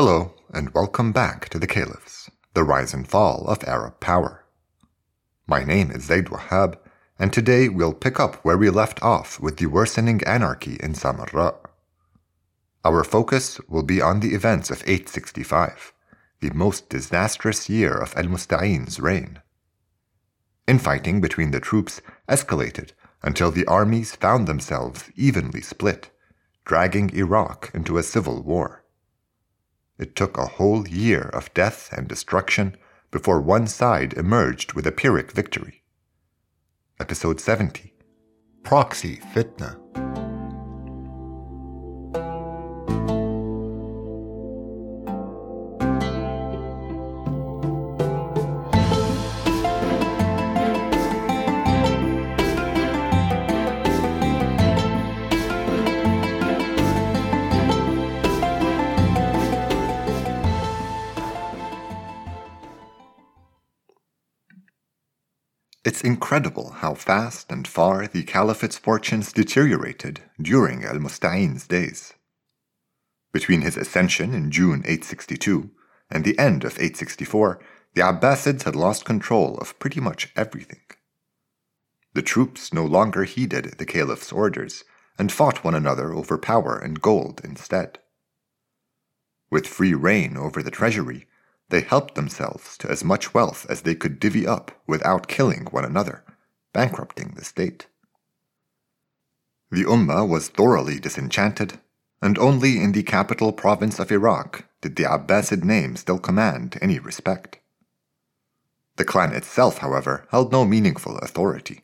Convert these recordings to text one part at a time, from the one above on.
Hello, and welcome back to the Caliphs, the rise and fall of Arab power. My name is Zaid Wahab, and today we'll pick up where we left off with the worsening anarchy in Samarra. Our focus will be on the events of 865, the most disastrous year of Al Musta'in's reign. Infighting between the troops escalated until the armies found themselves evenly split, dragging Iraq into a civil war. It took a whole year of death and destruction before one side emerged with a Pyrrhic victory. Episode 70 Proxy Fitna. It's incredible how fast and far the Caliphate's fortunes deteriorated during Al Musta'in's days. Between his ascension in June 862 and the end of 864, the Abbasids had lost control of pretty much everything. The troops no longer heeded the Caliph's orders and fought one another over power and gold instead. With free reign over the treasury, they helped themselves to as much wealth as they could divvy up without killing one another, bankrupting the state. The Ummah was thoroughly disenchanted, and only in the capital province of Iraq did the Abbasid name still command any respect. The clan itself, however, held no meaningful authority.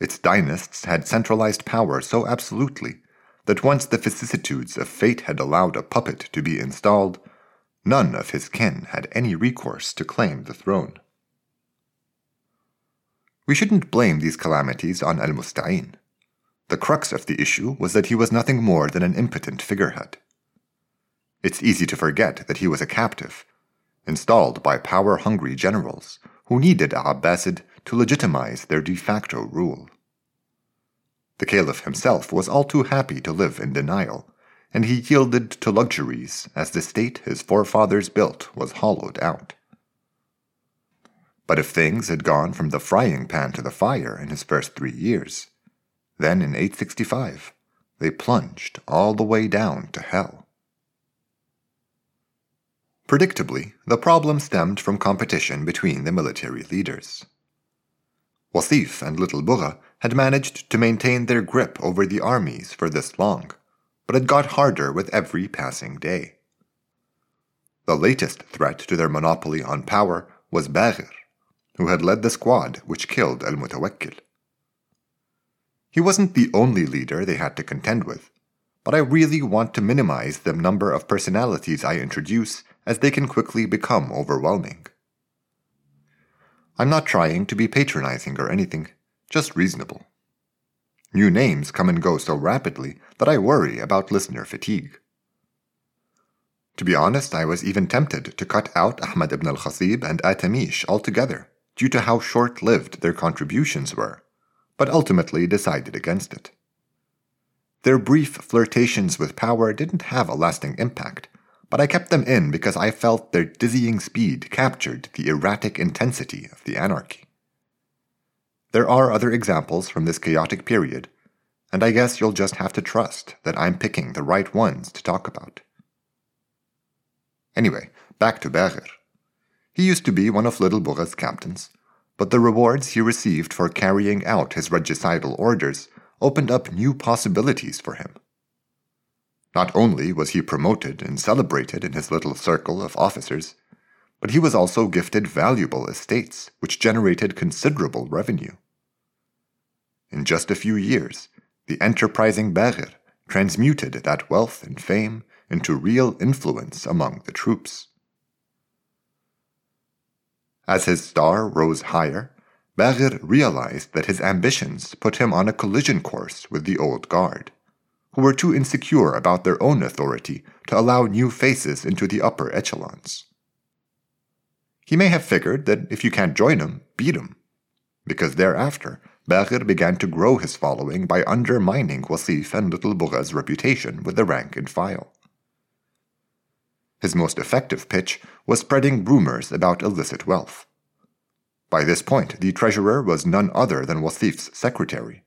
Its dynasts had centralized power so absolutely that once the vicissitudes of fate had allowed a puppet to be installed, None of his kin had any recourse to claim the throne. We shouldn't blame these calamities on Al Musta'in. The crux of the issue was that he was nothing more than an impotent figurehead. It's easy to forget that he was a captive, installed by power hungry generals who needed Abbasid to legitimize their de facto rule. The Caliph himself was all too happy to live in denial and he yielded to luxuries as the state his forefathers built was hollowed out. But if things had gone from the frying pan to the fire in his first three years, then in 865 they plunged all the way down to hell. Predictably, the problem stemmed from competition between the military leaders. Wasif and Little Bugha had managed to maintain their grip over the armies for this long but it got harder with every passing day. The latest threat to their monopoly on power was Baghir, who had led the squad which killed Al Mutawakkil. He wasn't the only leader they had to contend with, but I really want to minimize the number of personalities I introduce as they can quickly become overwhelming. I'm not trying to be patronizing or anything, just reasonable. New names come and go so rapidly that I worry about listener fatigue. To be honest, I was even tempted to cut out Ahmad ibn al Khatib and Atamish altogether due to how short lived their contributions were, but ultimately decided against it. Their brief flirtations with power didn't have a lasting impact, but I kept them in because I felt their dizzying speed captured the erratic intensity of the anarchy. There are other examples from this chaotic period, and I guess you'll just have to trust that I'm picking the right ones to talk about. Anyway, back to Baghir. He used to be one of Little Bugha's captains, but the rewards he received for carrying out his regicidal orders opened up new possibilities for him. Not only was he promoted and celebrated in his little circle of officers, but he was also gifted valuable estates which generated considerable revenue. In just a few years, the enterprising Baghir transmuted that wealth and fame into real influence among the troops. As his star rose higher, Baghir realized that his ambitions put him on a collision course with the old guard, who were too insecure about their own authority to allow new faces into the upper echelons. He may have figured that if you can't join him, beat him, because thereafter Baghir began to grow his following by undermining Wasif and Little Bugha's reputation with the rank and file. His most effective pitch was spreading rumors about illicit wealth. By this point, the treasurer was none other than Wasif's secretary,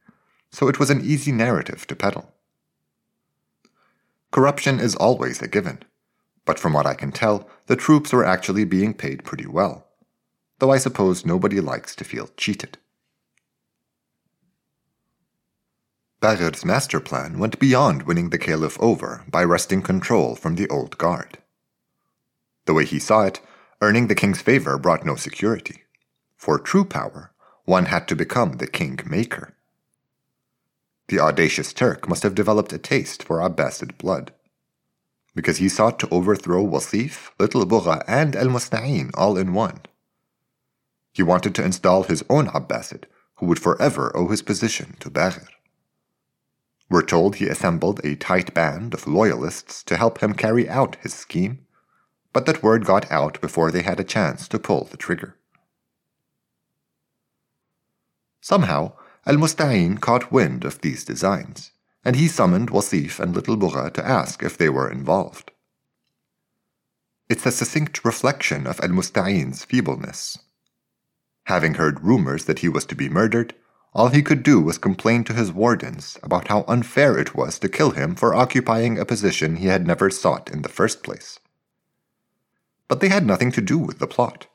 so it was an easy narrative to peddle. Corruption is always a given, but from what I can tell, the troops were actually being paid pretty well, though I suppose nobody likes to feel cheated. Baghir's master plan went beyond winning the caliph over by wresting control from the old guard. The way he saw it, earning the king's favor brought no security. For true power, one had to become the king maker. The audacious Turk must have developed a taste for Abbasid blood, because he sought to overthrow Wasif, Little Bugha, and Al Musta'in all in one. He wanted to install his own Abbasid, who would forever owe his position to Baghir. We're told he assembled a tight band of loyalists to help him carry out his scheme, but that word got out before they had a chance to pull the trigger. Somehow, Al Musta'in caught wind of these designs, and he summoned Wasif and Little Bugha to ask if they were involved. It's a succinct reflection of Al Musta'in's feebleness. Having heard rumors that he was to be murdered, all he could do was complain to his wardens about how unfair it was to kill him for occupying a position he had never sought in the first place. But they had nothing to do with the plot.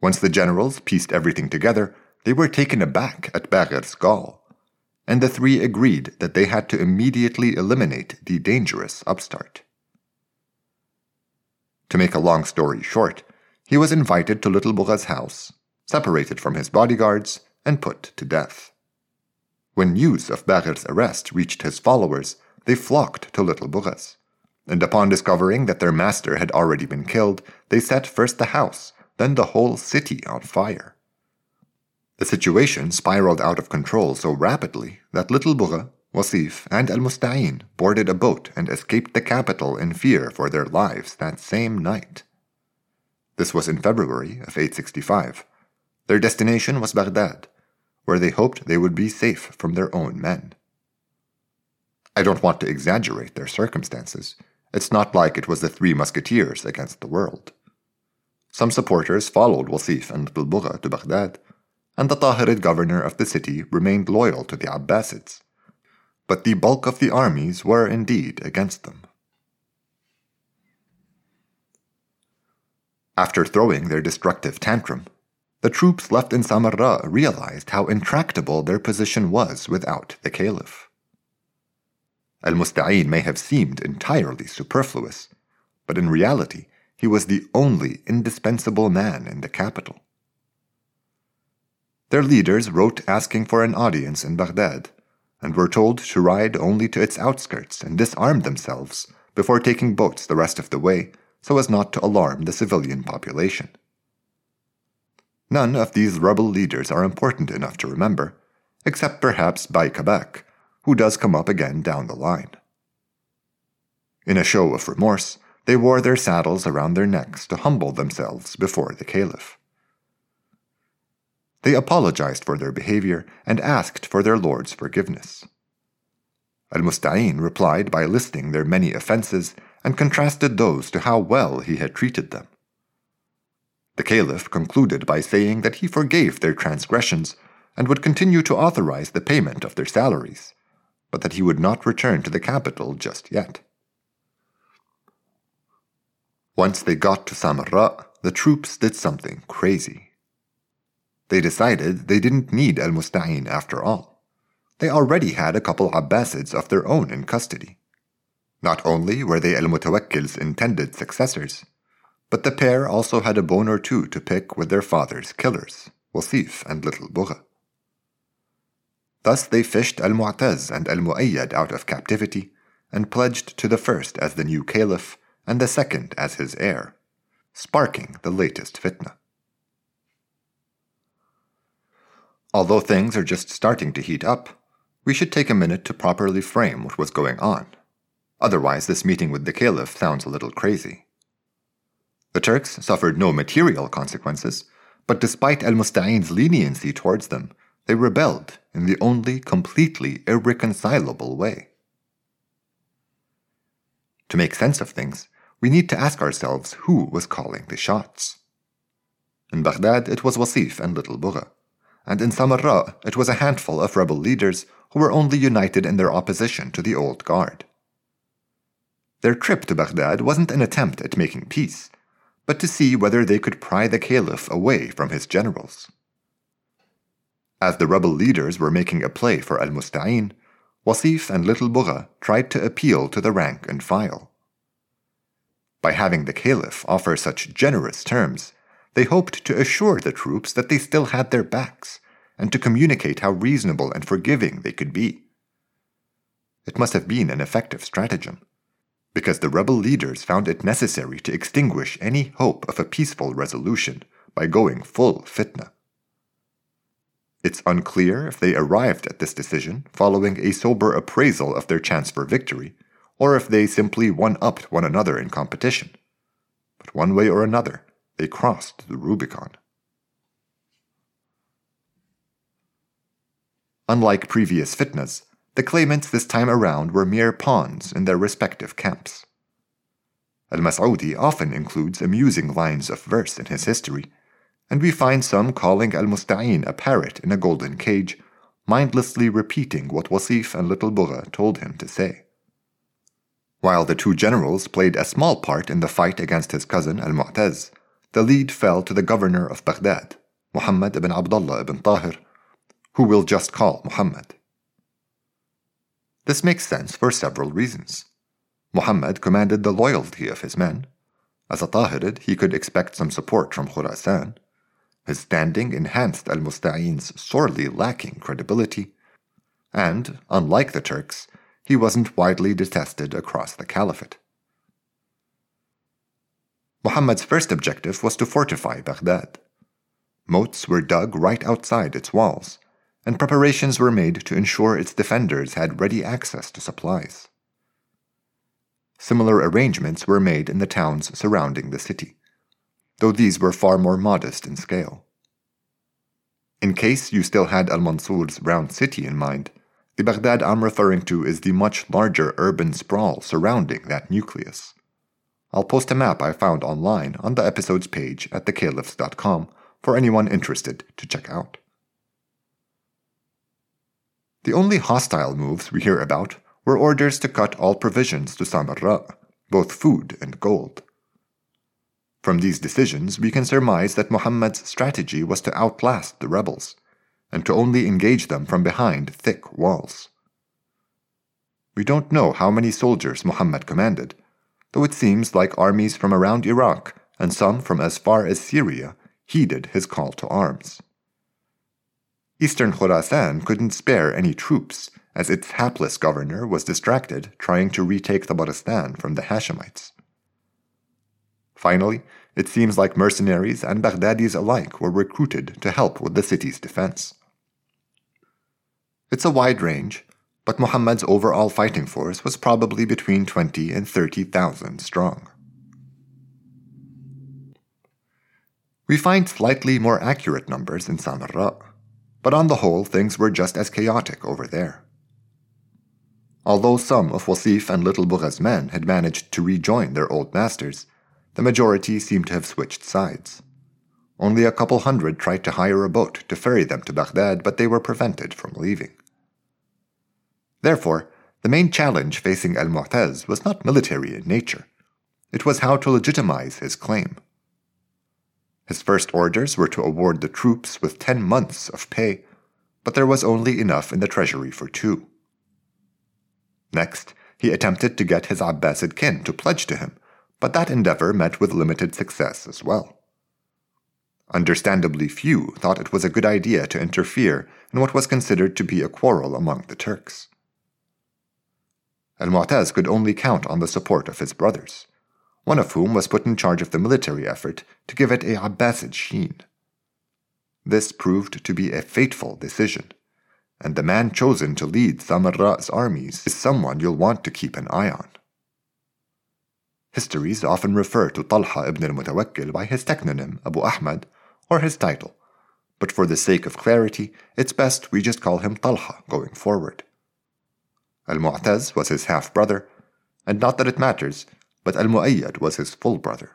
Once the generals pieced everything together, they were taken aback at Baghir's gall, and the three agreed that they had to immediately eliminate the dangerous upstart. To make a long story short, he was invited to Little Bugha's house, separated from his bodyguards, and put to death. When news of Baghir's arrest reached his followers, they flocked to Little Bugha's, and upon discovering that their master had already been killed, they set first the house, then the whole city on fire. The situation spiraled out of control so rapidly that Little Bugha, Wasif, and Al Musta'in boarded a boat and escaped the capital in fear for their lives that same night. This was in February of 865. Their destination was Baghdad, where they hoped they would be safe from their own men. I don't want to exaggerate their circumstances. It's not like it was the three musketeers against the world. Some supporters followed Wasif and Little to Baghdad, and the Tahirid governor of the city remained loyal to the Abbasids. But the bulk of the armies were indeed against them. After throwing their destructive tantrum, the troops left in Samarra realized how intractable their position was without the caliph. Al Musta'in may have seemed entirely superfluous, but in reality he was the only indispensable man in the capital. Their leaders wrote asking for an audience in Baghdad, and were told to ride only to its outskirts and disarm themselves before taking boats the rest of the way so as not to alarm the civilian population. None of these rebel leaders are important enough to remember, except perhaps Baykabak, who does come up again down the line. In a show of remorse, they wore their saddles around their necks to humble themselves before the caliph. They apologized for their behavior and asked for their lord's forgiveness. Al Musta'in replied by listing their many offenses and contrasted those to how well he had treated them. The Caliph concluded by saying that he forgave their transgressions and would continue to authorize the payment of their salaries, but that he would not return to the capital just yet. Once they got to Samarra, the troops did something crazy. They decided they didn't need Al Musta'in after all. They already had a couple Abbasids of their own in custody. Not only were they Al Mutawakkil's intended successors, but the pair also had a bone or two to pick with their father's killers, Wasif and Little Bugha. Thus they fished Al Mu'taz and Al Mu'ayyad out of captivity and pledged to the first as the new caliph and the second as his heir, sparking the latest fitna. Although things are just starting to heat up, we should take a minute to properly frame what was going on. Otherwise, this meeting with the caliph sounds a little crazy. The Turks suffered no material consequences, but despite al Musta'in's leniency towards them, they rebelled in the only completely irreconcilable way. To make sense of things, we need to ask ourselves who was calling the shots. In Baghdad, it was Wasif and Little Bugha, and in Samarra, it was a handful of rebel leaders who were only united in their opposition to the old guard. Their trip to Baghdad wasn't an attempt at making peace, but to see whether they could pry the caliph away from his generals. As the rebel leaders were making a play for Al Musta'in, Wasif and Little Bugha tried to appeal to the rank and file. By having the caliph offer such generous terms, they hoped to assure the troops that they still had their backs and to communicate how reasonable and forgiving they could be. It must have been an effective stratagem, because the rebel leaders found it necessary to extinguish any hope of a peaceful resolution by going full fitna. It's unclear if they arrived at this decision following a sober appraisal of their chance for victory, or if they simply one upped one another in competition. But one way or another, they crossed the Rubicon. Unlike previous fitnas, the claimants this time around were mere pawns in their respective camps. Al Mas'udi often includes amusing lines of verse in his history and we find some calling Al Musta'in a parrot in a golden cage, mindlessly repeating what Wasif and Little Bugha told him to say. While the two generals played a small part in the fight against his cousin Al Mu'taz, the lead fell to the governor of Baghdad, Muhammad ibn Abdullah ibn Tahir, who we'll just call Muhammad. This makes sense for several reasons. Muhammad commanded the loyalty of his men. As a Tahirid, he could expect some support from Khurasan, his standing enhanced al Musta'in's sorely lacking credibility, and, unlike the Turks, he wasn't widely detested across the caliphate. Muhammad's first objective was to fortify Baghdad. Moats were dug right outside its walls, and preparations were made to ensure its defenders had ready access to supplies. Similar arrangements were made in the towns surrounding the city though these were far more modest in scale. In case you still had Al Mansur's round city in mind, the Baghdad I'm referring to is the much larger urban sprawl surrounding that nucleus. I'll post a map I found online on the episode's page at thecaliphs.com for anyone interested to check out. The only hostile moves we hear about were orders to cut all provisions to Samarra, both food and gold. From these decisions, we can surmise that Muhammad's strategy was to outlast the rebels, and to only engage them from behind thick walls. We don't know how many soldiers Muhammad commanded, though it seems like armies from around Iraq and some from as far as Syria heeded his call to arms. Eastern Khorasan couldn't spare any troops, as its hapless governor was distracted trying to retake Tabaristan from the Hashemites. Finally, it seems like mercenaries and Baghdadis alike were recruited to help with the city's defense. It's a wide range, but Muhammad's overall fighting force was probably between 20 and 30,000 strong. We find slightly more accurate numbers in Samarra, but on the whole things were just as chaotic over there. Although some of Wasif and Little Bugha's men had managed to rejoin their old masters, the majority seemed to have switched sides. Only a couple hundred tried to hire a boat to ferry them to Baghdad, but they were prevented from leaving. Therefore, the main challenge facing Al Mu'taz was not military in nature. It was how to legitimize his claim. His first orders were to award the troops with ten months of pay, but there was only enough in the treasury for two. Next, he attempted to get his Abbasid kin to pledge to him, but that endeavor met with limited success as well. Understandably few thought it was a good idea to interfere in what was considered to be a quarrel among the Turks. Al Mu'taz could only count on the support of his brothers, one of whom was put in charge of the military effort to give it a Abbasid sheen. This proved to be a fateful decision, and the man chosen to lead Samarra's armies is someone you'll want to keep an eye on. Histories often refer to Talha ibn al-Mutawakkil by his teknonym Abu Ahmad or his title, but for the sake of clarity, it's best we just call him Talha going forward. Al-Mu'taz was his half-brother, and not that it matters, but Al Mu'ayyad was his full brother.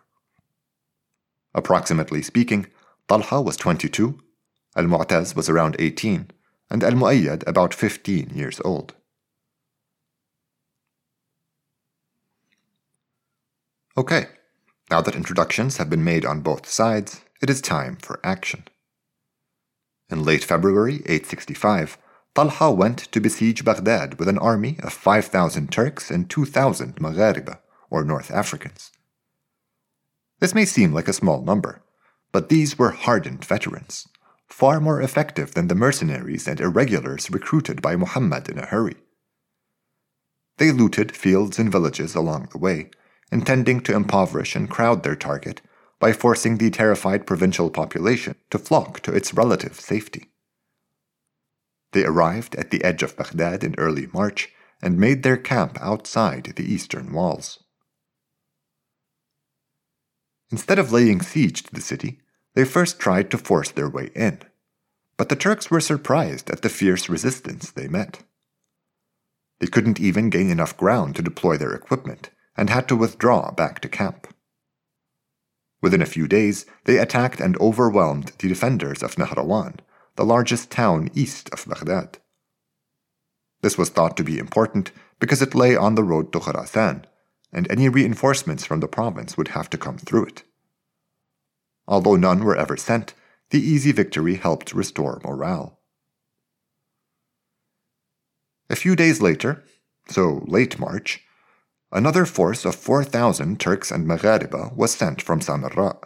Approximately speaking, Talha was 22, Al Mu'taz was around 18, and Al Mu'ayyad about 15 years old. Okay, now that introductions have been made on both sides, it is time for action. In late February 865, Talha went to besiege Baghdad with an army of 5,000 Turks and 2,000 Maghariba, or North Africans. This may seem like a small number, but these were hardened veterans, far more effective than the mercenaries and irregulars recruited by Muhammad in a hurry. They looted fields and villages along the way, intending to impoverish and crowd their target by forcing the terrified provincial population to flock to its relative safety. They arrived at the edge of Baghdad in early March and made their camp outside the eastern walls. Instead of laying siege to the city, they first tried to force their way in, but the Turks were surprised at the fierce resistance they met. They couldn't even gain enough ground to deploy their equipment and had to withdraw back to camp. Within a few days, they attacked and overwhelmed the defenders of Nahrawan, the largest town east of Baghdad. This was thought to be important because it lay on the road to Khurasan, and any reinforcements from the province would have to come through it. Although none were ever sent, the easy victory helped restore morale. A few days later, so late March, another force of 4,000 Turks and Maghariba was sent from Samarra,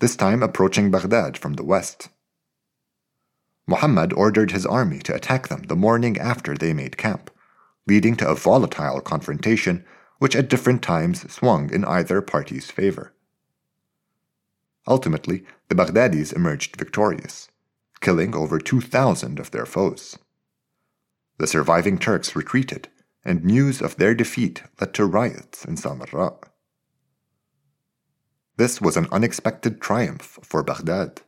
this time approaching Baghdad from the west. Muhammad ordered his army to attack them the morning after they made camp, leading to a volatile confrontation which at different times swung in either party's favor. Ultimately, the Baghdadis emerged victorious, killing over 2,000 of their foes. The surviving Turks retreated, and news of their defeat led to riots in Samarra. This was an unexpected triumph for Baghdad,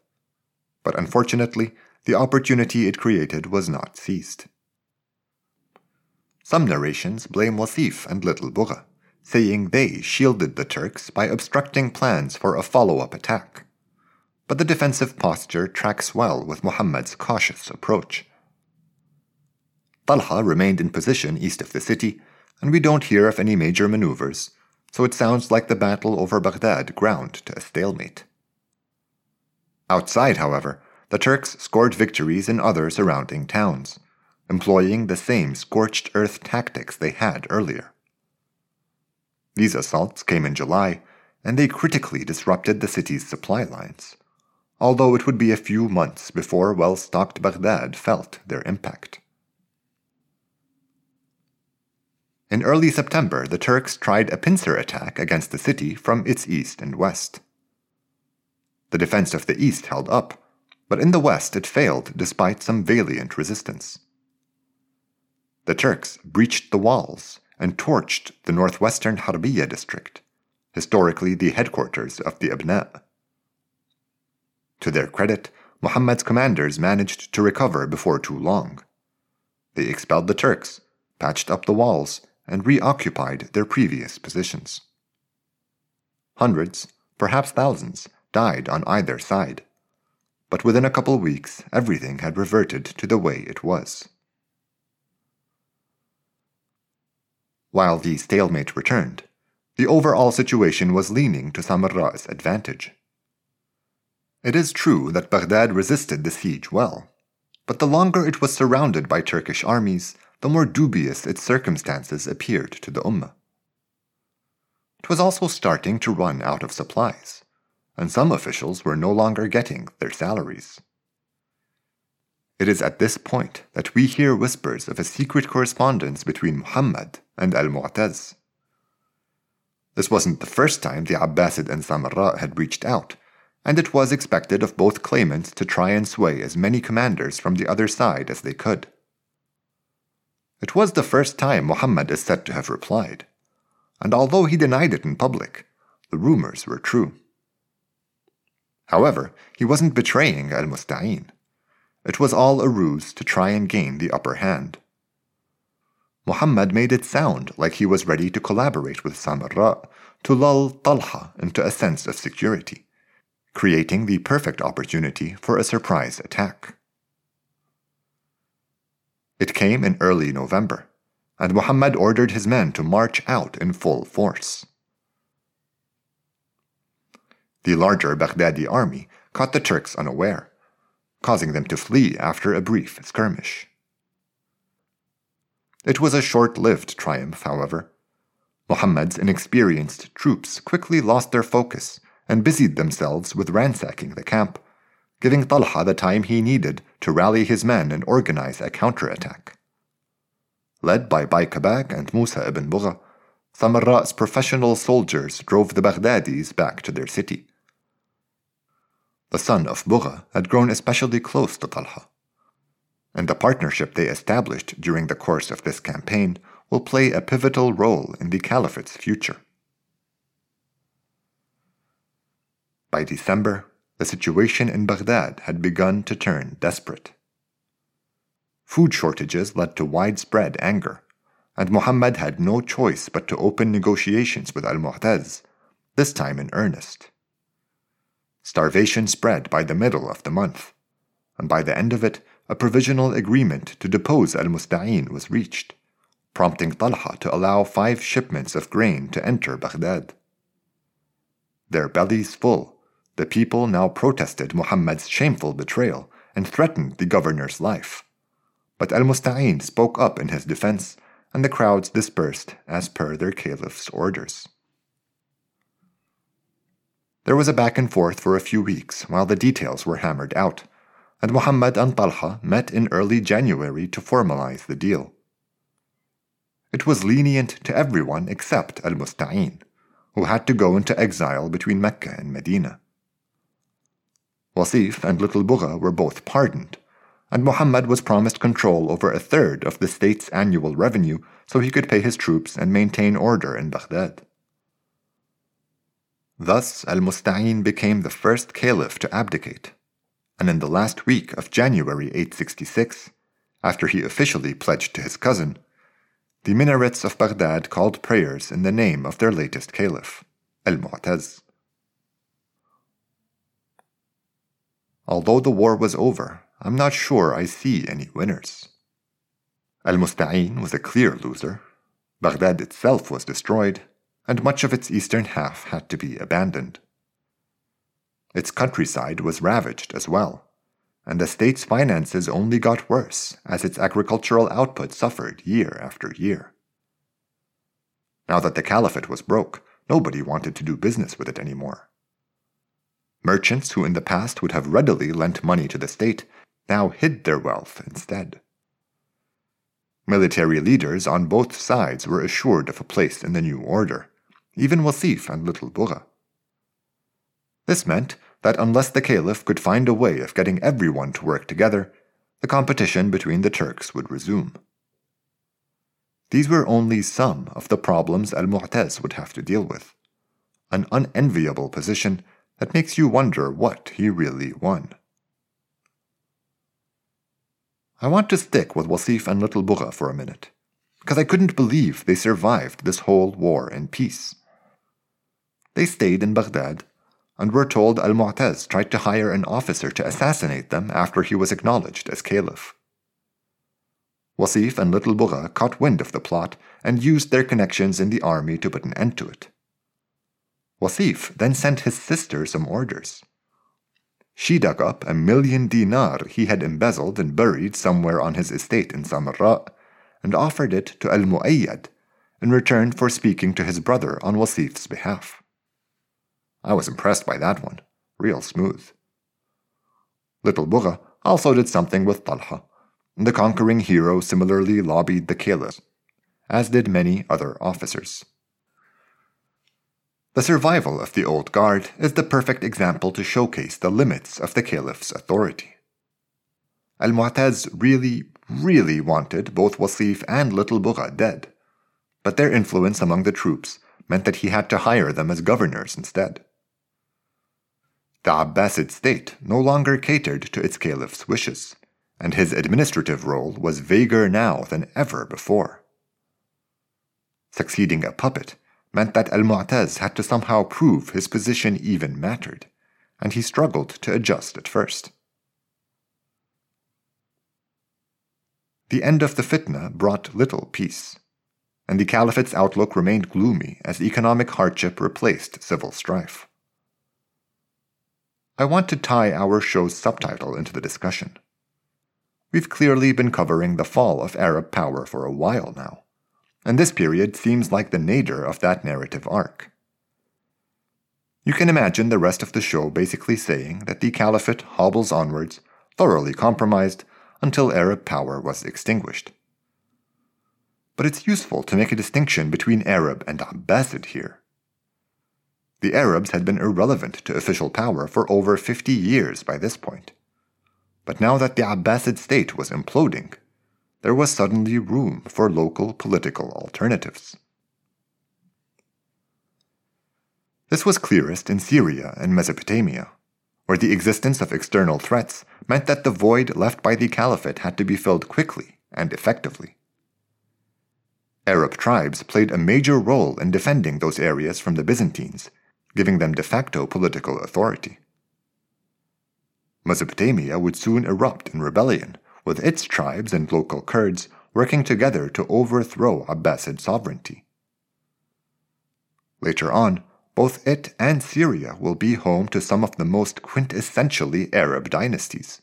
but unfortunately, the opportunity it created was not seized. Some narrations blame Wasif and Little Bugha, saying they shielded the Turks by obstructing plans for a follow up attack. But the defensive posture tracks well with Muhammad's cautious approach. Talha remained in position east of the city, and we don't hear of any major maneuvers, so it sounds like the battle over Baghdad ground to a stalemate. Outside, however, the Turks scored victories in other surrounding towns, employing the same scorched earth tactics they had earlier. These assaults came in July, and they critically disrupted the city's supply lines, although it would be a few months before well stocked Baghdad felt their impact. In early September, the Turks tried a pincer attack against the city from its east and west. The defense of the east held up, but in the west it failed despite some valiant resistance. The Turks breached the walls and torched the northwestern Harbiya district, historically the headquarters of the Abna. To their credit, Muhammad's commanders managed to recover before too long. They expelled the Turks, patched up the walls, and reoccupied their previous positions. Hundreds, perhaps thousands, died on either side but within a couple weeks, everything had reverted to the way it was. While the stalemate returned, the overall situation was leaning to Samarra's advantage. It is true that Baghdad resisted the siege well, but the longer it was surrounded by Turkish armies, the more dubious its circumstances appeared to the Ummah. It was also starting to run out of supplies and some officials were no longer getting their salaries. It is at this point that we hear whispers of a secret correspondence between Muhammad and Al Mu'taz. This wasn't the first time the Abbasid and Samarra had reached out, and it was expected of both claimants to try and sway as many commanders from the other side as they could. It was the first time Muhammad is said to have replied, and although he denied it in public, the rumors were true. However, he wasn't betraying Al Musta'in. It was all a ruse to try and gain the upper hand. Muhammad made it sound like he was ready to collaborate with Samarra to lull Talha into a sense of security, creating the perfect opportunity for a surprise attack. It came in early November, and Muhammad ordered his men to march out in full force. The larger Baghdadi army caught the Turks unaware, causing them to flee after a brief skirmish. It was a short lived triumph, however. Muhammad's inexperienced troops quickly lost their focus and busied themselves with ransacking the camp, giving Talha the time he needed to rally his men and organize a counterattack. Led by Baykabak and Musa ibn Bugha, Samarra's professional soldiers drove the Baghdadis back to their city. The son of Bugha had grown especially close to Talha and the partnership they established during the course of this campaign will play a pivotal role in the caliphate's future. By December, the situation in Baghdad had begun to turn desperate. Food shortages led to widespread anger, and Muhammad had no choice but to open negotiations with Al Mu'taz, this time in earnest. Starvation spread by the middle of the month, and by the end of it, a provisional agreement to depose al Musta'in was reached, prompting Talha to allow five shipments of grain to enter Baghdad. Their bellies full, the people now protested Muhammad's shameful betrayal and threatened the governor's life. But al Musta'in spoke up in his defense, and the crowds dispersed as per their caliph's orders. There was a back and forth for a few weeks while the details were hammered out and Muhammad and Talha met in early January to formalize the deal. It was lenient to everyone except Al Musta'in, who had to go into exile between Mecca and Medina. Wasif and Little Bugha were both pardoned, and Muhammad was promised control over a third of the state's annual revenue so he could pay his troops and maintain order in Baghdad. Thus, Al Musta'in became the first caliph to abdicate and in the last week of January 866, after he officially pledged to his cousin, the minarets of Baghdad called prayers in the name of their latest caliph, Al Mu'taz. Although the war was over, I'm not sure I see any winners. Al Musta'in was a clear loser, Baghdad itself was destroyed, and much of its eastern half had to be abandoned. Its countryside was ravaged as well, and the state's finances only got worse as its agricultural output suffered year after year. Now that the caliphate was broke, nobody wanted to do business with it anymore. Merchants who in the past would have readily lent money to the state now hid their wealth instead. Military leaders on both sides were assured of a place in the new order, even Wasif and Little Bugha. This meant that unless the caliph could find a way of getting everyone to work together, the competition between the Turks would resume. These were only some of the problems Al Mu'taz would have to deal with. An unenviable position that makes you wonder what he really won. I want to stick with Wasif and Little Bugha for a minute, because I couldn't believe they survived this whole war in peace. They stayed in Baghdad and were told Al Mu'taz tried to hire an officer to assassinate them after he was acknowledged as caliph. Wasif and Little Bugha caught wind of the plot and used their connections in the army to put an end to it. Wasif then sent his sister some orders. She dug up a million dinar he had embezzled and buried somewhere on his estate in Samarra and offered it to Al Mu'ayyad in return for speaking to his brother on Wasif's behalf. I was impressed by that one. Real smooth. Little Bugha also did something with Talha. The conquering hero similarly lobbied the caliph, as did many other officers. The survival of the old guard is the perfect example to showcase the limits of the caliph's authority. Al Mu'taz really, really wanted both Wasif and Little Bugha dead, but their influence among the troops meant that he had to hire them as governors instead. The Abbasid state no longer catered to its caliph's wishes, and his administrative role was vaguer now than ever before. Succeeding a puppet meant that Al Mu'taz had to somehow prove his position even mattered, and he struggled to adjust at first. The end of the fitna brought little peace, and the caliphate's outlook remained gloomy as economic hardship replaced civil strife. I want to tie our show's subtitle into the discussion. We've clearly been covering the fall of Arab power for a while now, and this period seems like the nadir of that narrative arc. You can imagine the rest of the show basically saying that the caliphate hobbles onwards, thoroughly compromised, until Arab power was extinguished. But it's useful to make a distinction between Arab and Abbasid here. The Arabs had been irrelevant to official power for over 50 years by this point. But now that the Abbasid state was imploding, there was suddenly room for local political alternatives. This was clearest in Syria and Mesopotamia, where the existence of external threats meant that the void left by the caliphate had to be filled quickly and effectively. Arab tribes played a major role in defending those areas from the Byzantines, giving them de facto political authority. Mesopotamia would soon erupt in rebellion, with its tribes and local Kurds working together to overthrow Abbasid sovereignty. Later on, both it and Syria will be home to some of the most quintessentially Arab dynasties,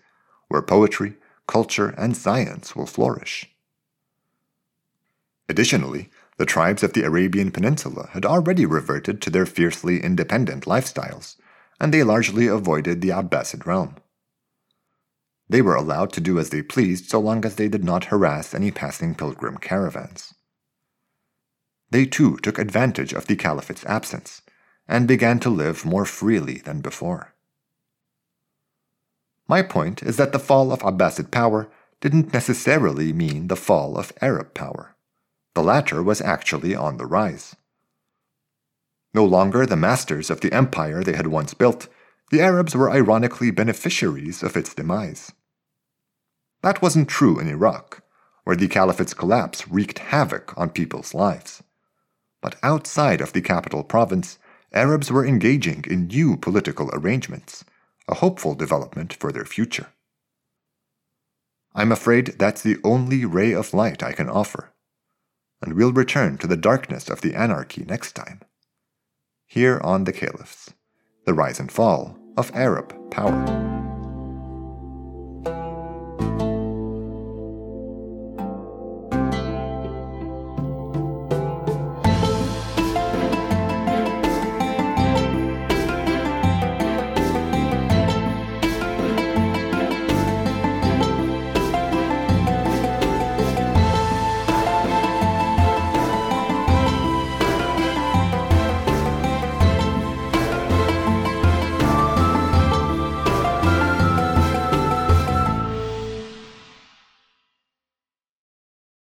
where poetry, culture, and science will flourish. Additionally, the tribes of the Arabian Peninsula had already reverted to their fiercely independent lifestyles, and they largely avoided the Abbasid realm. They were allowed to do as they pleased so long as they did not harass any passing pilgrim caravans. They too took advantage of the caliphate's absence and began to live more freely than before. My point is that the fall of Abbasid power didn't necessarily mean the fall of Arab power. The latter was actually on the rise. No longer the masters of the empire they had once built, the Arabs were ironically beneficiaries of its demise. That wasn't true in Iraq, where the caliphate's collapse wreaked havoc on people's lives. But outside of the capital province, Arabs were engaging in new political arrangements, a hopeful development for their future. I'm afraid that's the only ray of light I can offer, and we'll return to the darkness of the anarchy next time. Here on the Caliphs, the rise and fall of Arab power.